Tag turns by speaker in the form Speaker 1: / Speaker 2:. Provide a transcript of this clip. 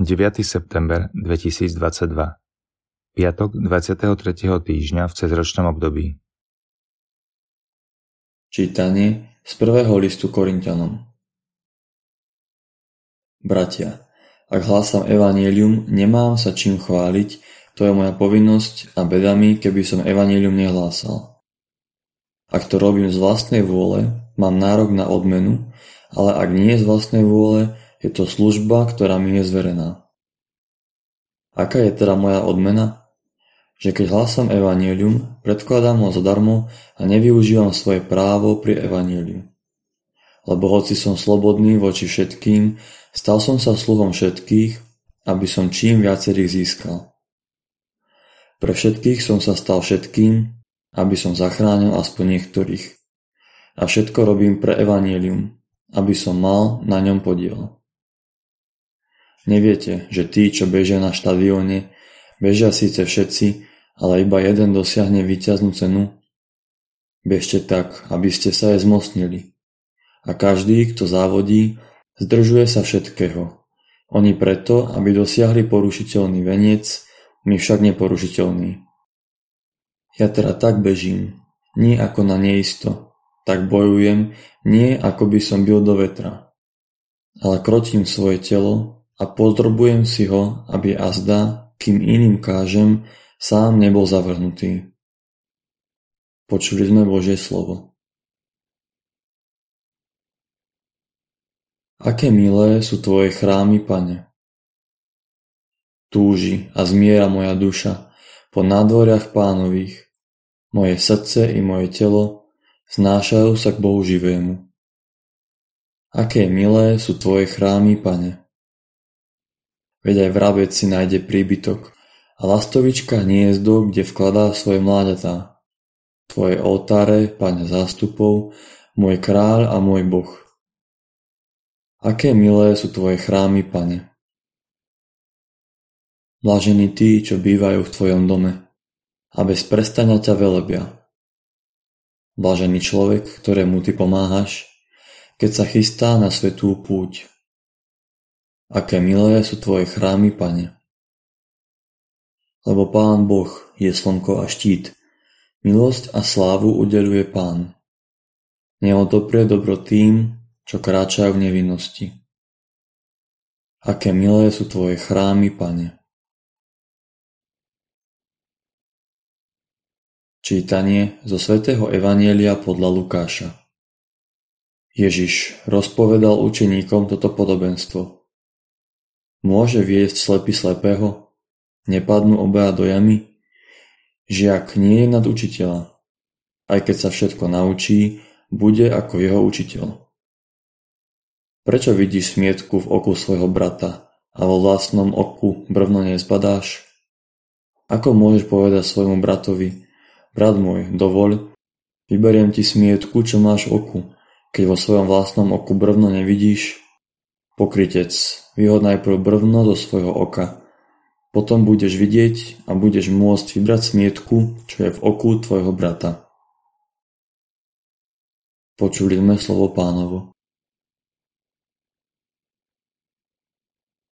Speaker 1: 9. september 2022 Piatok 23. týždňa v cezročnom období
Speaker 2: Čítanie z prvého listu Korintianom Bratia, ak hlásam evanílium, nemám sa čím chváliť, to je moja povinnosť a bedami, keby som evanílium nehlásal. Ak to robím z vlastnej vôle, mám nárok na odmenu, ale ak nie z vlastnej vôle, je to služba, ktorá mi je zverená. Aká je teda moja odmena? Že keď hlásam evanílium, predkladám ho zadarmo a nevyužívam svoje právo pri evaníliu. Lebo hoci som slobodný voči všetkým, stal som sa sluhom všetkých, aby som čím viacerých získal. Pre všetkých som sa stal všetkým, aby som zachránil aspoň niektorých. A všetko robím pre evanílium, aby som mal na ňom podiel. Neviete, že tí, čo bežia na štadióne, bežia síce všetci, ale iba jeden dosiahne víťaznú cenu? Bežte tak, aby ste sa aj zmocnili. A každý, kto závodí, zdržuje sa všetkého. Oni preto, aby dosiahli porušiteľný veniec, my však neporušiteľný. Ja teda tak bežím, nie ako na neisto, tak bojujem, nie ako by som bil do vetra. Ale krotím svoje telo, a podrobujem si ho, aby azda, kým iným kážem, sám nebol zavrhnutý. Počuli sme Božie slovo. Aké milé sú Tvoje chrámy, Pane. Túži a zmiera moja duša po nádvoriach pánových. Moje srdce i moje telo znášajú sa k Bohu živému. Aké milé sú Tvoje chrámy, Pane. Veď aj vrabec si nájde príbytok a lastovička hniezdo, kde vkladá svoje mláďatá. Tvoje oltáre, Pane zástupov, môj kráľ a môj Boh. Aké milé sú Tvoje chrámy, Pane. Blažení tí, čo bývajú v Tvojom dome a bez prestania ťa velebia. Blažený človek, ktorému Ty pomáhaš, keď sa chystá na svetú púť. Aké milé sú Tvoje chrámy, Pane. Lebo Pán Boh je slnko a štít, milosť a slávu udeľuje Pán. Neodoprie dobro tým, čo kráčajú v nevinnosti. Aké milé sú Tvoje chrámy, Pane. Čítanie zo svätého Evanielia podľa Lukáša Ježiš rozpovedal učeníkom toto podobenstvo. Môže viesť slepý slepého? Nepadnú obaja do jamy? Žiak nie je nad učiteľa. Aj keď sa všetko naučí, bude ako jeho učiteľ. Prečo vidíš smietku v oku svojho brata a vo vlastnom oku brvno nezbadáš? Ako môžeš povedať svojmu bratovi, brat môj, dovoľ, vyberiem ti smietku, čo máš oku, keď vo svojom vlastnom oku brvno nevidíš? Pokrytec, vyhod najprv brvno zo svojho oka. Potom budeš vidieť a budeš môcť vybrať smietku, čo je v oku tvojho brata. Počuli sme slovo pánovo.